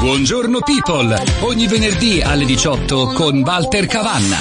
Buongiorno people, ogni venerdì alle 18 con Walter Cavanna.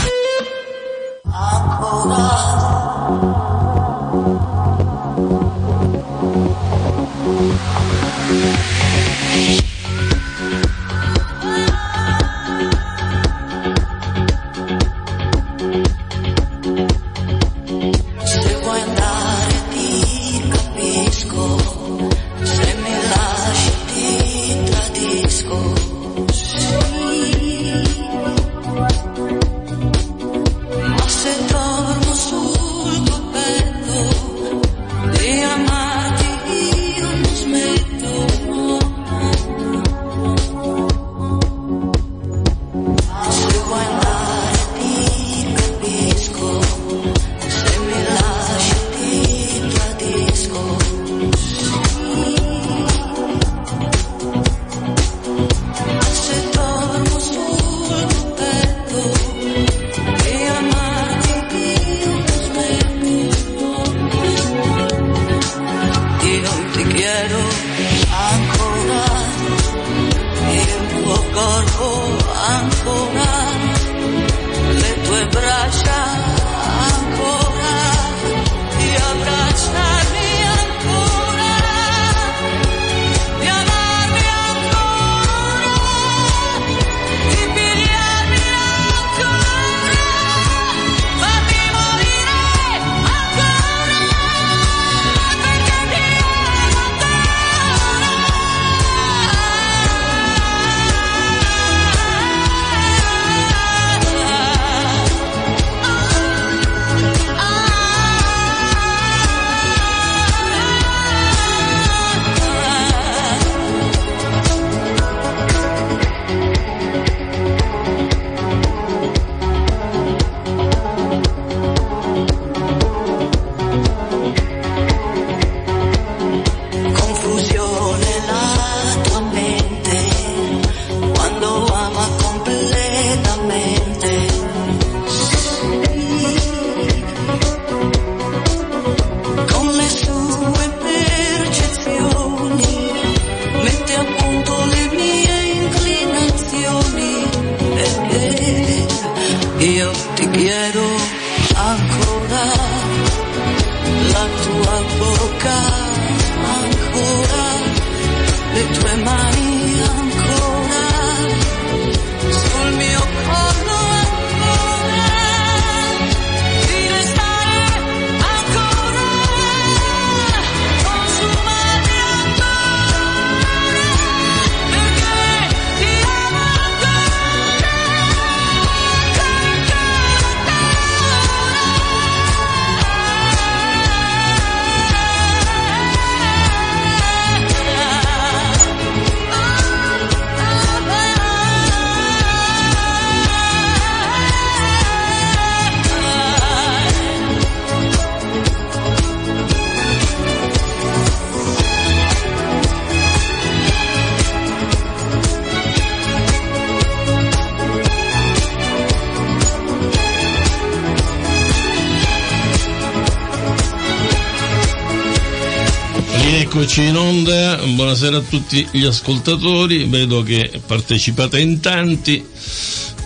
Buonasera a tutti gli ascoltatori, vedo che partecipate in tanti.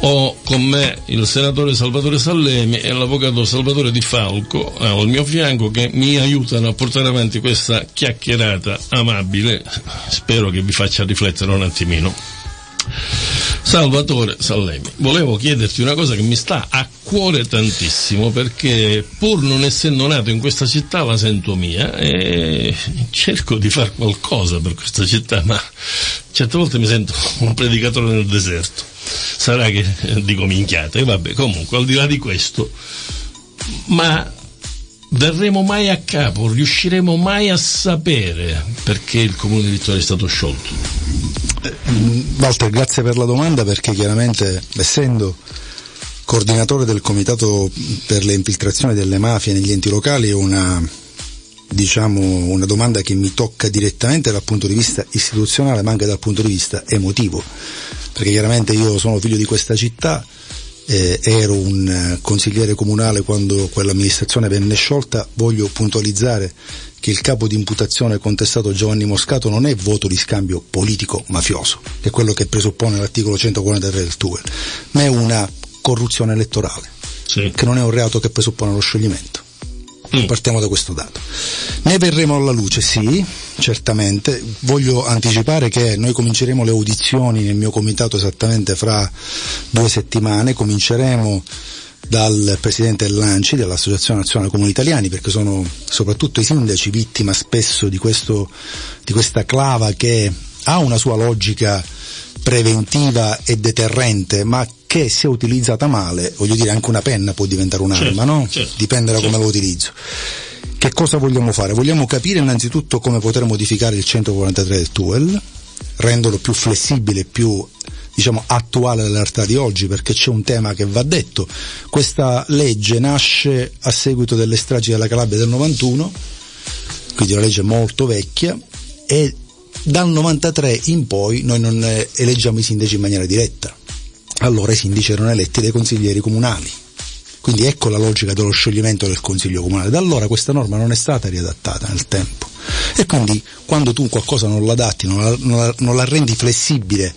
Ho con me il senatore Salvatore Sallemi e l'avvocato Salvatore Di Falco eh, al mio fianco che mi aiutano a portare avanti questa chiacchierata amabile. Spero che vi faccia riflettere un attimino. Salvatore Sallemi, volevo chiederti una cosa che mi sta a cuore tantissimo perché pur non essendo nato in questa città la sento mia e cerco di fare qualcosa per questa città, ma certe volte mi sento un predicatore nel deserto. Sarà che dico minchiate, vabbè, comunque al di là di questo, ma verremo mai a capo, riusciremo mai a sapere perché il comune di Vittoria è stato sciolto? Walter, grazie per la domanda perché chiaramente essendo coordinatore del comitato per le infiltrazioni delle mafie negli enti locali è una, diciamo, una domanda che mi tocca direttamente dal punto di vista istituzionale ma anche dal punto di vista emotivo perché chiaramente io sono figlio di questa città eh, ero un eh, consigliere comunale quando quell'amministrazione venne sciolta, voglio puntualizzare che il capo di imputazione contestato Giovanni Moscato non è voto di scambio politico-mafioso, che è quello che presuppone l'articolo 143 del TUEL, ma è una corruzione elettorale, Sì. che non è un reato che presuppone lo scioglimento. Mm. Partiamo da questo dato. Ne verremo alla luce, sì, certamente. Voglio anticipare che noi cominceremo le audizioni nel mio comitato esattamente fra due settimane. Cominceremo dal presidente dell'ANCI, dell'Associazione Nazionale Comuni Italiani, perché sono soprattutto i sindaci vittima spesso di, questo, di questa clava che ha una sua logica preventiva e deterrente, ma che se utilizzata male, voglio dire anche una penna può diventare un'arma, Certo, no? certo, Dipende da come certo. lo utilizzo. Che cosa vogliamo fare? Vogliamo capire innanzitutto come poter modificare il 143 del TUEL, renderlo più flessibile, più diciamo attuale realtà di oggi, perché c'è un tema che va detto. Questa legge nasce a seguito delle stragi della Calabria del 91, quindi una legge molto vecchia e dal 93 in poi noi non eh, eleggiamo i sindaci in maniera diretta. Allora i sindaci erano eletti dai consiglieri comunali. Quindi ecco la logica dello scioglimento del Consiglio Comunale. Da allora questa norma non è stata riadattata nel tempo. E quindi quando tu qualcosa non l'adatti, non la, non la- non la rendi flessibile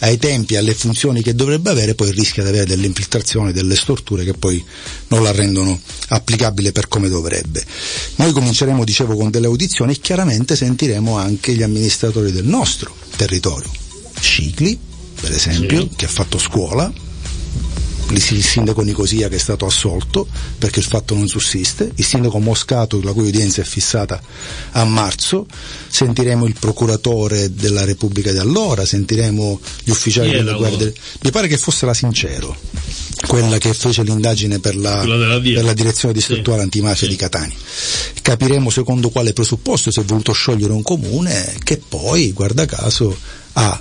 ai tempi, alle funzioni che dovrebbe avere, poi rischia di avere delle infiltrazioni, delle storture che poi non la rendono applicabile per come dovrebbe. Noi cominceremo, dicevo, con delle audizioni e chiaramente sentiremo anche gli amministratori del nostro territorio. Scicli, per esempio, Sì. che ha fatto scuola, il si- il sindaco Nicosia che è stato assolto perché il fatto non sussiste, il sindaco Moscato la cui udienza è fissata a marzo, sentiremo il procuratore della Repubblica di allora, sentiremo gli ufficiali guardie. allora? Mi pare che fosse la Sincero, quella che fece l'indagine per la, della per la direzione distrettuale Sì. antimafia Sì. di Catania. Capiremo secondo quale presupposto si è voluto sciogliere un comune che poi, guarda caso, ha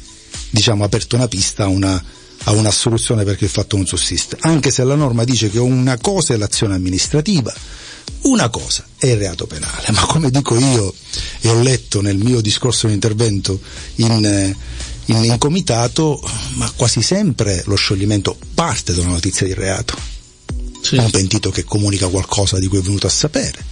diciamo, aperto una pista a una, a una soluzione perché il fatto non sussiste. Anche se la norma dice che una cosa è l'azione amministrativa, una cosa è il reato penale, ma come dico io e ho letto nel mio discorso di intervento in, eh, in, in comitato, ma quasi sempre lo scioglimento parte da una notizia di reato Sì. un pentito che comunica qualcosa di cui è venuto a sapere,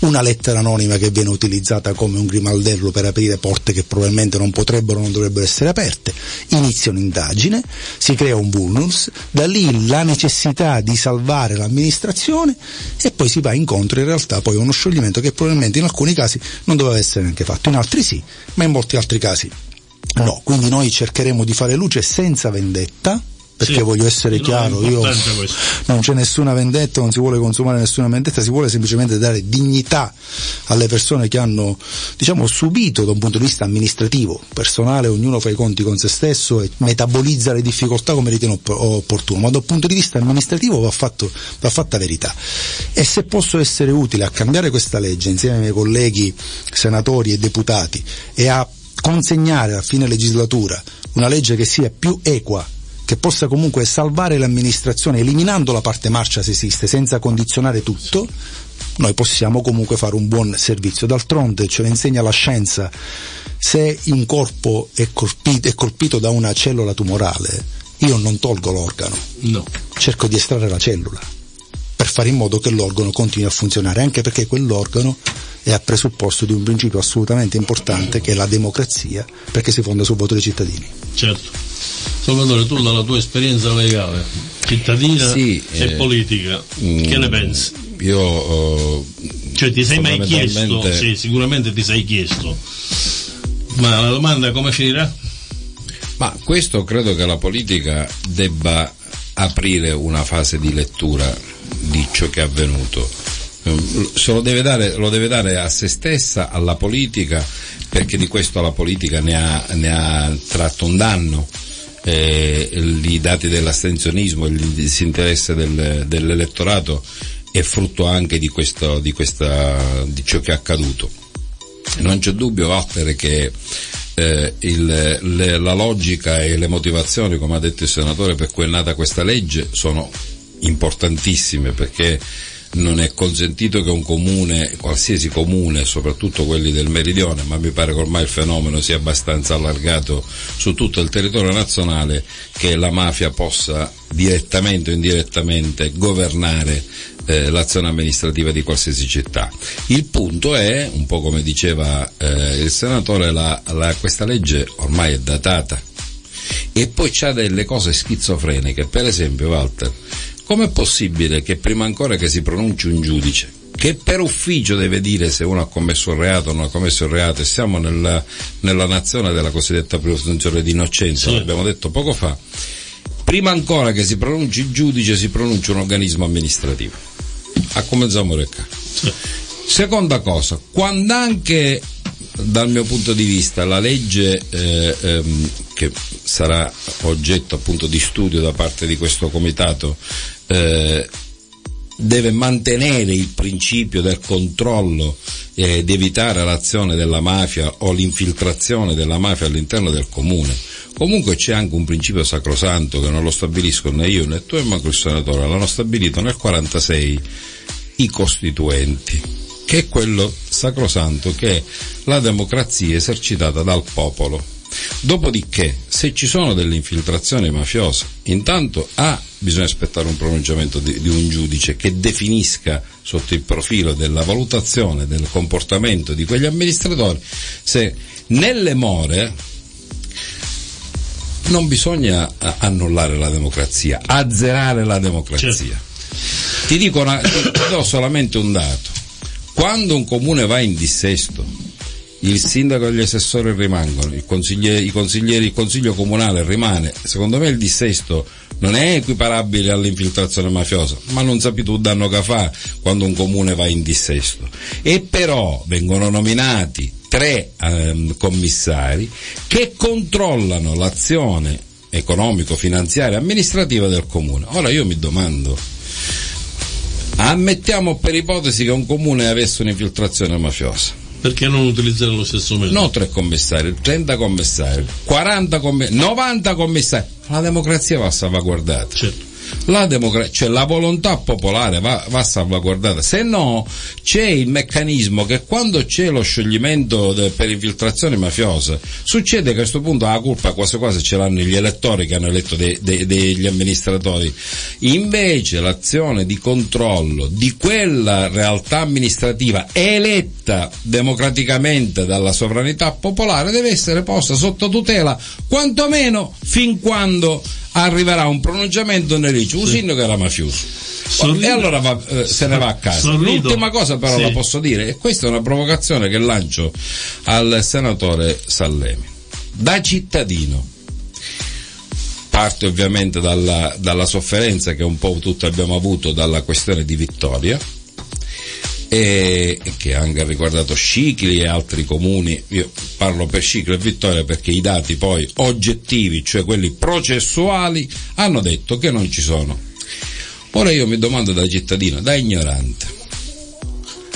una lettera anonima che viene utilizzata come un grimaldello per aprire porte che probabilmente non potrebbero non dovrebbero essere aperte, inizia un'indagine, si crea un vulnus, da lì la necessità di salvare l'amministrazione e poi si va incontro in realtà poi a uno scioglimento che probabilmente in alcuni casi non doveva essere neanche fatto, in altri sì, ma in molti altri casi no, quindi noi cercheremo di fare luce senza vendetta, perché Sì. voglio essere chiaro, io non c'è nessuna vendetta, non si vuole consumare nessuna vendetta, si vuole semplicemente dare dignità alle persone che hanno, diciamo, subito da un punto di vista amministrativo, personale, ognuno fa i conti con se stesso e metabolizza le difficoltà come ritiene opp- opportuno, ma dal punto di vista amministrativo va, fatto, va fatta verità. E se posso essere utile a cambiare questa legge insieme ai miei colleghi senatori e deputati e a consegnare a fine legislatura una legge che sia più equa che possa comunque salvare l'amministrazione eliminando la parte marcia se esiste, senza condizionare tutto, noi possiamo comunque fare un buon servizio. D'altronde ce lo insegna la scienza, se un corpo è colpito, è colpito da una cellula tumorale, io non tolgo l'organo, No. cerco di estrarre la cellula per fare in modo che l'organo continui a funzionare, anche perché quell'organo è a presupposto di un principio assolutamente importante che è la democrazia, perché si fonda sul voto dei cittadini. Certo. Salvatore, tu dalla tua esperienza legale, cittadina Sì, e eh, politica, che ne pensi? Io eh, Cioè ti sei mai chiesto, sì, sicuramente ti sei chiesto, ma la domanda è come finirà? Ma questo credo che la politica debba aprire una fase di lettura di ciò che è avvenuto. Se lo deve dare, lo deve dare a se stessa, alla politica, perché di questo la politica ne ha, ne ha tratto un danno. Eh, I dati dell'astensionismo il disinteresse del- dell'elettorato è frutto anche di, questo, di, questa, di ciò che è accaduto. Non c'è dubbio, Walter, che eh, il- le- la logica e le motivazioni, come ha detto il senatore, per cui è nata questa legge sono importantissime perché non è consentito che un comune, qualsiasi comune, soprattutto quelli del meridione, ma mi pare che ormai il fenomeno sia abbastanza allargato su tutto il territorio nazionale, che la mafia possa direttamente o indirettamente governare eh, l'azione amministrativa di qualsiasi città. Il punto è, un po' come diceva eh, il senatore, la, la, questa legge ormai è datata e poi c'ha delle cose schizofreniche, per esempio Walter, com'è possibile che prima ancora che si pronunci un giudice, che per ufficio deve dire se uno ha commesso un reato o non ha commesso un reato e siamo nella, nella nazione della cosiddetta presunzione di innocenza, sì. l'abbiamo detto poco fa, prima ancora che si pronunci il giudice si pronuncia un organismo amministrativo. A come Zamorecca. Sì. Seconda cosa, quando anche dal mio punto di vista la legge eh, ehm, che sarà oggetto appunto di studio da parte di questo comitato eh, deve mantenere il principio del controllo ed evitare l'azione della mafia o l'infiltrazione della mafia all'interno del comune. Comunque c'è anche un principio sacrosanto che non lo stabilisco né io né tu e manco il senatore, l'hanno stabilito nel 46 i costituenti, che è quello sacrosanto che è la democrazia esercitata dal popolo Dopodiché, se ci sono delle infiltrazioni mafiose, intanto A, bisogna aspettare un pronunciamento di, di, un giudice che definisca sotto il profilo della valutazione del comportamento di quegli amministratori se nelle more non bisogna annullare la democrazia, azzerare la democrazia. Certo. Ti dico una, ti do solamente un dato. Quando un comune va in dissesto, il sindaco e gli assessori rimangono, il consigliere, il consiglio comunale rimane. Secondo me il dissesto non è equiparabile all'infiltrazione mafiosa, ma non sapi tu danno che fa quando un comune va in dissesto. E però vengono nominati tre ehm, commissari che controllano l'azione economico-finanziaria e amministrativa del comune. Ora io mi domando, ammettiamo per ipotesi che un comune avesse un'infiltrazione mafiosa perché non utilizzare lo stesso metodo? No, tre commissari, 30 commissari, 40 commissari, 90 commissari. La democrazia va salvaguardata. Certo la, democrazia, cioè la volontà popolare va, va, salvaguardata, se no c'è il meccanismo che quando c'è lo scioglimento de, per infiltrazione mafiosa succede che a questo punto la colpa quasi quasi ce l'hanno gli elettori che hanno eletto de, de, degli amministratori, invece l'azione di controllo di quella realtà amministrativa eletta democraticamente dalla sovranità popolare deve essere posta sotto tutela quantomeno fin quando arriverà un pronunciamento nel dice un sì. sindaco era mafioso Sorrido. e allora va, eh, se ne va a casa Sorrido. l'ultima cosa però sì. la posso dire e questa è una provocazione che lancio al senatore Sallemi da cittadino parte ovviamente dalla, dalla sofferenza che un po' tutti abbiamo avuto dalla questione di Vittoria e, che anche ha riguardato Scicli e altri comuni, io parlo per Scicli e Vittoria perché i dati poi oggettivi, cioè quelli processuali, hanno detto che non ci sono. Ora io mi domando da cittadino, da ignorante,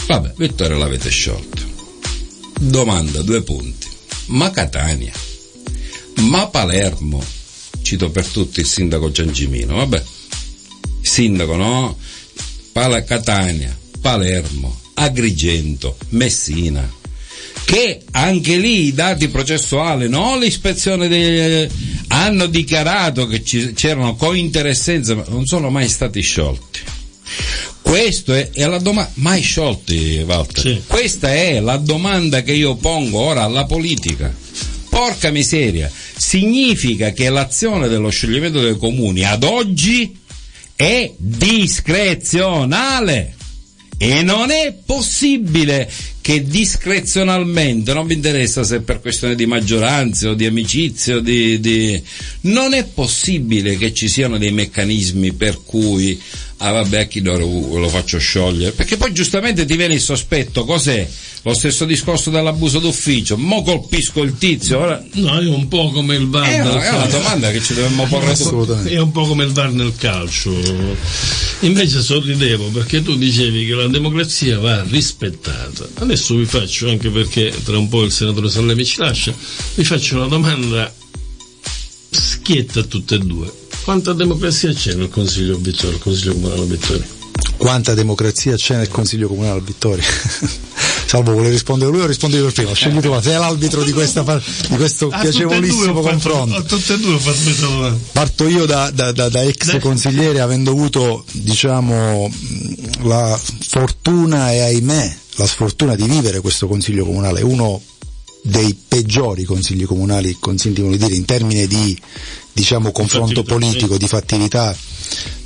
vabbè, Vittoria l'avete sciolto. Domanda, due punti. Ma Catania? Ma Palermo? Cito per tutti il sindaco Giangimino, vabbè. Sindaco, no? Pala Catania, Palermo, Agrigento, Messina, che anche lì i dati processuali, non l'ispezione dei, hanno dichiarato che c'erano cointeressenze, ma non sono mai stati sciolti. Questo è, è la domanda, mai sciolti Walter. Sì. Questa è la domanda che io pongo ora alla politica. Porca miseria, significa che l'azione dello scioglimento dei comuni ad oggi è discrezionale. E non è possibile che discrezionalmente, non mi interessa se per questione di maggioranza o di amicizia o di, di... non è possibile che ci siano dei meccanismi per cui ah vabbè a chi lo, lo faccio sciogliere? Perché poi giustamente ti viene il sospetto cos'è? lo stesso discorso dell'abuso d'ufficio. Mo colpisco il tizio ora... no è un po' come il VAR è, è una domanda che ci dobbiamo porre tutti è un po' come il VAR nel calcio. Invece sorridevo perché tu dicevi che la democrazia va rispettata. Adesso vi faccio anche perché tra un po' il senatore Sallemi ci lascia vi faccio una domanda schietta a tutte e due quanta democrazia c'è nel Consiglio Vittorio, il Consiglio Comunale Vittorio? quanta democrazia c'è nel Consiglio Comunale al Vittoria? Salvo vuole rispondere lui o rispondi io per primo? Scegli tu, ma sei l'arbitro di, questa, di questo A piacevolissimo ho fatto- confronto. A tutte e due ho fatto questa domanda. Parto io da, da- da- da ex Dai. consigliere avendo avuto, diciamo, la fortuna e ahimè la sfortuna di vivere questo consiglio comunale, uno dei peggiori consigli comunali, consentimi di dire, in termini di, diciamo, confronto politico, di fattività,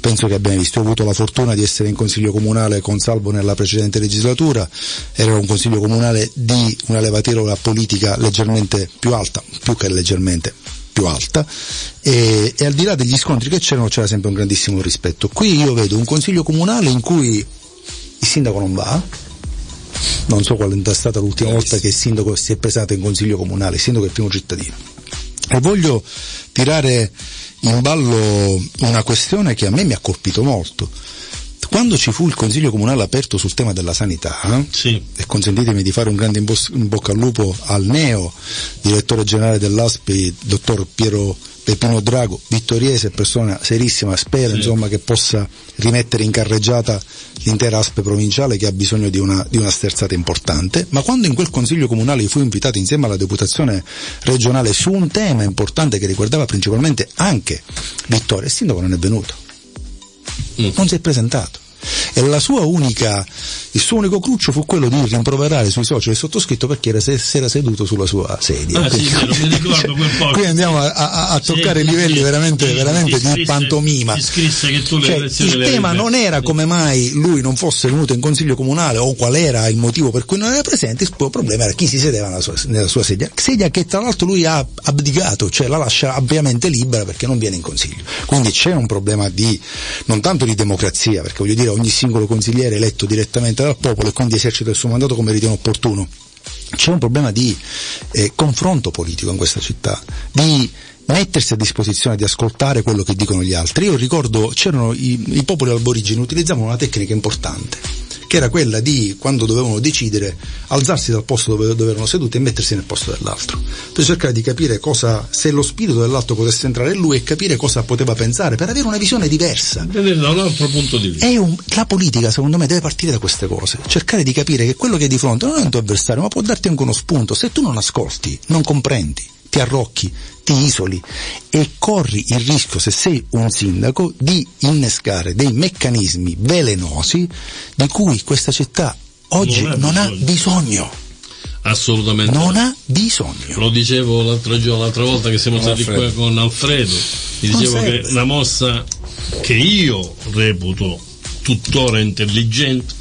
penso che abbiamo visto. Ho avuto la fortuna di essere in consiglio comunale con Salvo nella precedente legislatura, era un consiglio comunale di una levatura politica leggermente più alta, più che leggermente più alta e, e al di là degli scontri che c'erano c'era sempre un grandissimo rispetto. Qui io vedo un consiglio comunale in cui il sindaco non va, non so qual è stata l'ultima volta che il sindaco si è presentato in consiglio comunale, il sindaco è il primo cittadino. E voglio tirare in ballo una questione che a me mi ha colpito molto. Quando ci fu il consiglio comunale aperto sul tema della sanità, Sì. e consentitemi di fare un grande in, bocca al lupo al neo direttore generale dell'ASPI, dottor Piero Peppino Drago, vittoriese, persona serissima, spero Sì. insomma che possa rimettere in carreggiata l'intera ASPE provinciale che ha bisogno di una, di una sterzata importante, ma quando in quel consiglio comunale fui invitato insieme alla deputazione regionale su un tema importante che riguardava principalmente anche Vittoria, il sindaco non è venuto Mm. non si è presentato. E la sua unica, il suo unico cruccio fu quello di rimproverare sui social il sottoscritto perché era, se- si era seduto sulla sua sedia. Ah, sì, vero, quel posto. Qui andiamo a, a- a toccare sì, livelli sì. veramente, veramente ti di scrisse- pantomima. scrisse Cioè, il tema non era come mai lui non fosse venuto in consiglio comunale o qual era il motivo per cui non era presente, il suo problema era chi si sedeva nella sua, nella sua sedia, sedia che tra l'altro lui ha abdicato, cioè la lascia ampiamente libera perché non viene in consiglio. Quindi c'è un problema di, non tanto di democrazia, perché voglio dire ogni singolo consigliere eletto direttamente dal popolo e quindi esercita il suo mandato come ritiene opportuno. C'è un problema di eh, confronto politico in questa città, di mettersi a disposizione di ascoltare quello che dicono gli altri. Io ricordo, c'erano i, i popoli aborigeni utilizzavano una tecnica importante, che era quella di, quando dovevano decidere, alzarsi dal posto dove, dove erano seduti e mettersi nel posto dell'altro, per cercare di capire cosa, se lo spirito dell'altro potesse entrare in lui e capire cosa poteva pensare, per avere una visione diversa. Vedere da un altro punto di vista. È un- la politica, secondo me, deve partire da queste cose. Cercare di capire che quello che hai di fronte non è un tuo avversario, ma può darti anche uno spunto. Se tu non ascolti, non comprendi, ti arrocchi, ti isoli e corri il rischio, se sei un sindaco, di innescare dei meccanismi velenosi di cui questa città oggi Non ha non ha bisogno. Assolutamente. Non ha bisogno. Lo dicevo l'altro giorno, l'altra volta che siamo Con stati Alfredo. qua con Alfredo, gli dicevo che una mossa che io reputo tuttora intelligente,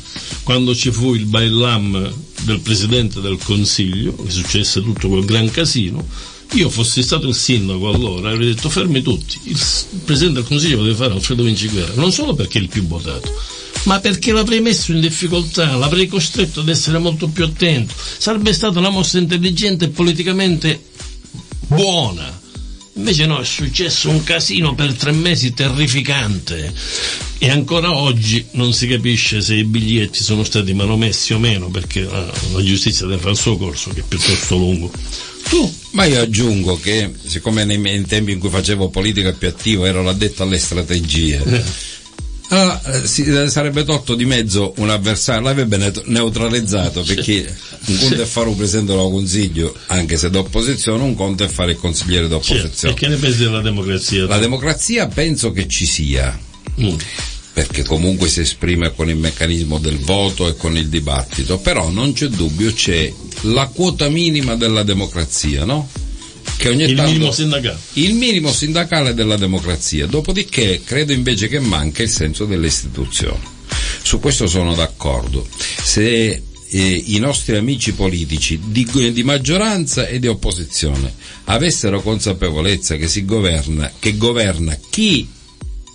quando ci fu il bailam del Presidente del Consiglio, che successe tutto quel gran casino, io fossi stato il sindaco allora avrei detto fermi tutti, il Presidente del Consiglio poteva fare Alfredo Vinciguerra, non solo perché è il più votato, ma perché l'avrei messo in difficoltà, l'avrei costretto ad essere molto più attento, sarebbe stata una mossa intelligente e politicamente buona. Invece no, è successo un casino per tre mesi terrificante e ancora oggi non si capisce se i biglietti sono stati manomessi o meno perché la, la giustizia deve fare il suo corso che è piuttosto lungo. Tu, Ma io aggiungo che, siccome nei, tempi in cui facevo politica più attivo ero l'addetto alle strategie, allora, eh, si- eh, sarebbe tolto di mezzo un avversario, l'avrebbe neut- neutralizzato perché un conto è fare un presidente del consiglio, anche se d'opposizione, un conto è fare il consigliere d'opposizione. e che ne pensi della democrazia? La democrazia penso che ci sia, Mm. perché comunque si esprime con il meccanismo del voto e con il dibattito, però non c'è dubbio, c'è la quota minima della democrazia, no? Che ogni Il tanto- minimo sindacale. il minimo sindacale della democrazia. Dopodiché credo invece che manca il senso delle istituzioni. Su questo sono d'accordo. Se eh, i nostri amici politici di, di maggioranza e di opposizione avessero consapevolezza che si governa, che governa chi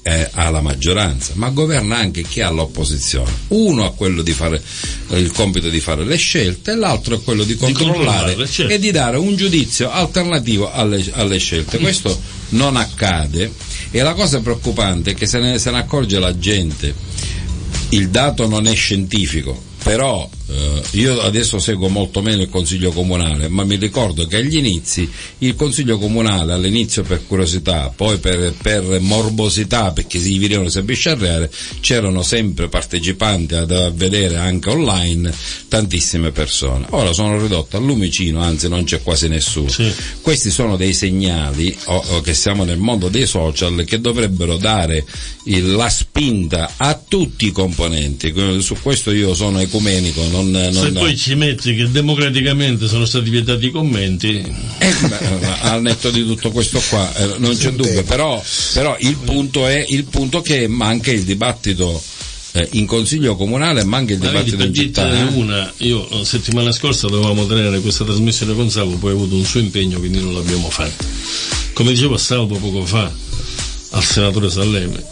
eh, ha la maggioranza, ma governa anche chi ha l'opposizione. Uno ha quello di fare eh, il compito di fare le scelte, l'altro è quello di controllare controllarle, certo. e di dare un giudizio alternativo alle, alle scelte. Questo non accade e la cosa preoccupante è che se ne, se ne accorge la gente. Il dato non è scientifico, però eh, io adesso seguo molto meno il consiglio comunale, ma mi ricordo che agli inizi il consiglio comunale, all'inizio per curiosità, poi per, per morbosità, perché si venivano sempre sciarrare, c'erano sempre partecipanti a, a vedere anche online tantissime persone. Ora sono ridotto al lumicino, anzi non c'è quasi nessuno. Sì. Questi sono dei segnali o, o che siamo nel mondo dei social che dovrebbero dare il- la spinta a tutti i componenti. Su questo io sono ecumenico. Non, non- Se poi ci metti che democraticamente sono stati vietati i commenti, Eh, beh, al netto di tutto questo qua eh, non c'è dubbio, però, però il, punto è, il punto che manca il dibattito eh, in consiglio comunale, manca il Ma vedi, dibattito per in città. eh. una, io eh, settimana scorsa dovevamo tenere questa trasmissione con Salvo, poi ho avuto un suo impegno, quindi non l'abbiamo fatta. Come dicevo a Salvo poco fa, al senatore Salleme,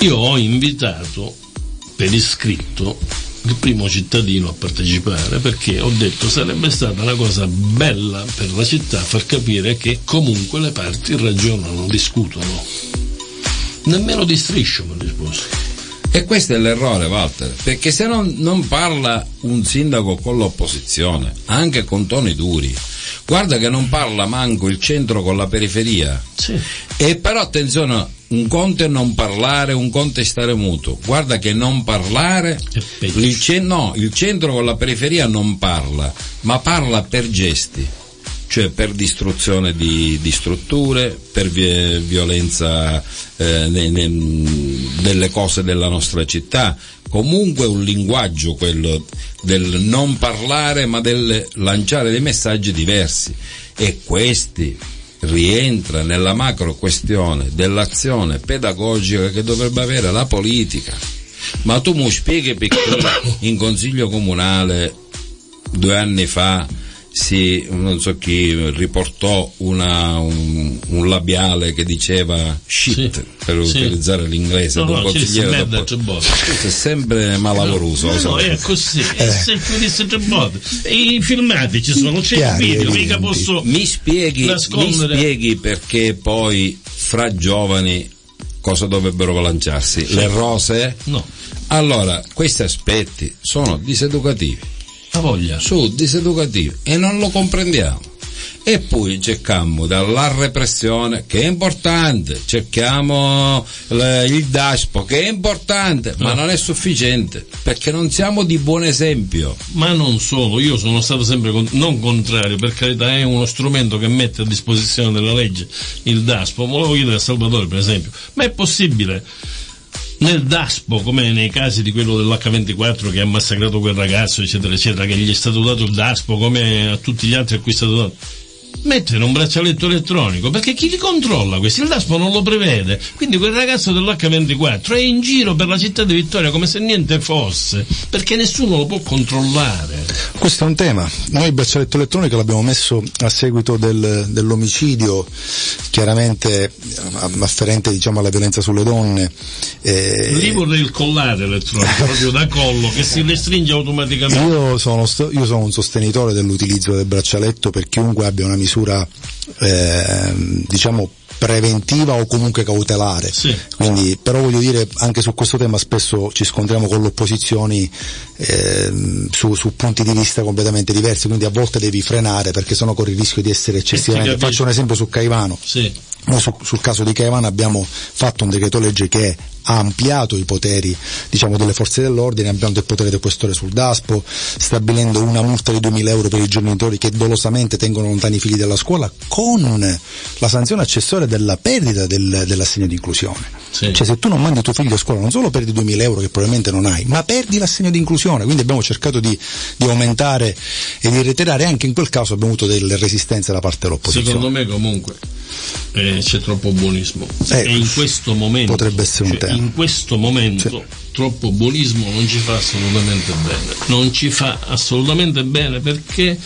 io ho invitato per iscritto il primo cittadino a partecipare perché ho detto sarebbe stata una cosa bella per la città far capire che comunque le parti ragionano, discutono. Nemmeno di striscio mi risposto. E questo è l'errore, Walter, perché se non, non parla un sindaco con l'opposizione, anche con toni duri, guarda che non parla manco il centro con la periferia. Sì. E però attenzione, un conto è non parlare, un conto è stare muto. Guarda che non parlare, È il, ce- no, il centro con la periferia non parla, ma parla per gesti, cioè per distruzione di, di strutture, per vi- violenza eh, ne- ne- delle cose della nostra città. Comunque un linguaggio quello del non parlare ma del lanciare dei messaggi diversi e questi rientra nella macro questione dell'azione pedagogica che dovrebbe avere la politica. Ma tu mi spieghi perché in consiglio comunale due anni fa si, non so chi, riportò una- un, un labiale che diceva shit, Sì. per Sì. utilizzare l'inglese No, di no, consigliere dopo- è sempre malavoroso. No, no, so. è così. E se tu disse tre volte. E I filmati ci sono, c'è il Chiari, video, mica posso mi spieghi, mi spieghi perché poi fra giovani cosa dovrebbero lanciarsi? Le rose? No, Allora, questi aspetti sono diseducativi, la voglia. sono diseducativi e non lo comprendiamo. E poi cerchiamo dalla repressione che è importante, cerchiamo il DASPO che è importante, ma Ah. non è sufficiente perché non siamo di buon esempio. Ma non solo, io sono stato sempre con- non contrario, per carità è uno strumento che mette a disposizione della legge il DASPO. Volevo chiedere a Salvatore per esempio, ma è possibile nel DASPO, come nei casi di quello dell'H24 che ha massacrato quel ragazzo, eccetera, eccetera, che gli è stato dato il DASPO come a tutti gli altri a cui è stato dato? Mettere un braccialetto elettronico, perché chi li controlla questi? Il DASPO non lo prevede. Quindi quel ragazzo dell'H24 è in giro per la città di Vittoria come se niente fosse, perché nessuno lo può controllare. Questo è un tema. Noi il braccialetto elettronico l'abbiamo messo a seguito del- dell'omicidio, chiaramente eh, afferente diciamo, alla violenza sulle donne. eh, Lì vorrei il collare elettronico, proprio da collo, che si restringe automaticamente. Io sono, io sono un sostenitore dell'utilizzo del braccialetto per chiunque abbia una misura, ehm, diciamo, preventiva o comunque cautelare. Sì. Quindi, però voglio dire, anche su questo tema spesso ci scontriamo con le opposizioni ehm, su, su punti di vista completamente diversi, quindi a volte devi frenare perché sennò corri il rischio di essere eccessivamente... Faccio un esempio su Caivano. Sì. Noi su- sul caso di Caivano abbiamo fatto un decreto legge che ha ampliato i poteri diciamo, delle forze dell'ordine, ha ampliato il potere del questore sul DASPO, stabilendo una multa di 2000 euro per i genitori che dolosamente tengono lontani i figli dalla scuola, con la sanzione accessoria della perdita del- dell'assegno di inclusione. Sì. Cioè se tu non mandi tuo figlio a scuola non solo perdi 2000 euro che probabilmente non hai, ma perdi l'assegno di inclusione, quindi abbiamo cercato di, di aumentare e di reiterare, anche in quel caso abbiamo avuto delle resistenze da parte dell'opposizione. Secondo me comunque eh, c'è troppo buonismo. Eh, e in questo momento, potrebbe essere un cioè, tema. in questo momento troppo buonismo non ci fa assolutamente bene. Non ci fa assolutamente bene perché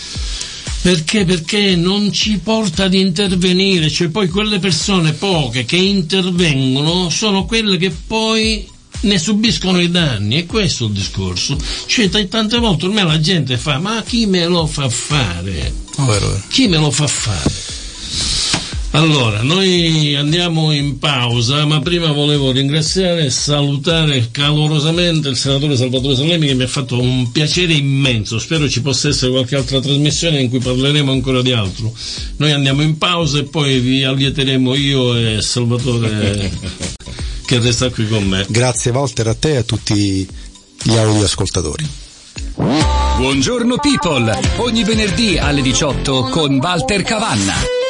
perché? Perché non ci porta ad intervenire, cioè poi quelle persone poche che intervengono sono quelle che poi ne subiscono i danni, e questo è il discorso. Cioè t- tante volte ormai la gente fa, ma chi me lo fa fare? No, vero, vero. Chi me lo fa fare? Allora, noi andiamo in pausa, ma prima volevo ringraziare e salutare calorosamente il senatore Salvatore Salemi che mi ha fatto un piacere immenso. Spero ci possa essere qualche altra trasmissione in cui parleremo ancora di altro. Noi andiamo in pausa e poi vi allieteremo io e Salvatore che resta qui con me. Grazie Walter a te e a tutti gli audioascoltatori. Buongiorno people, ogni venerdì alle 18 con Walter Cavanna.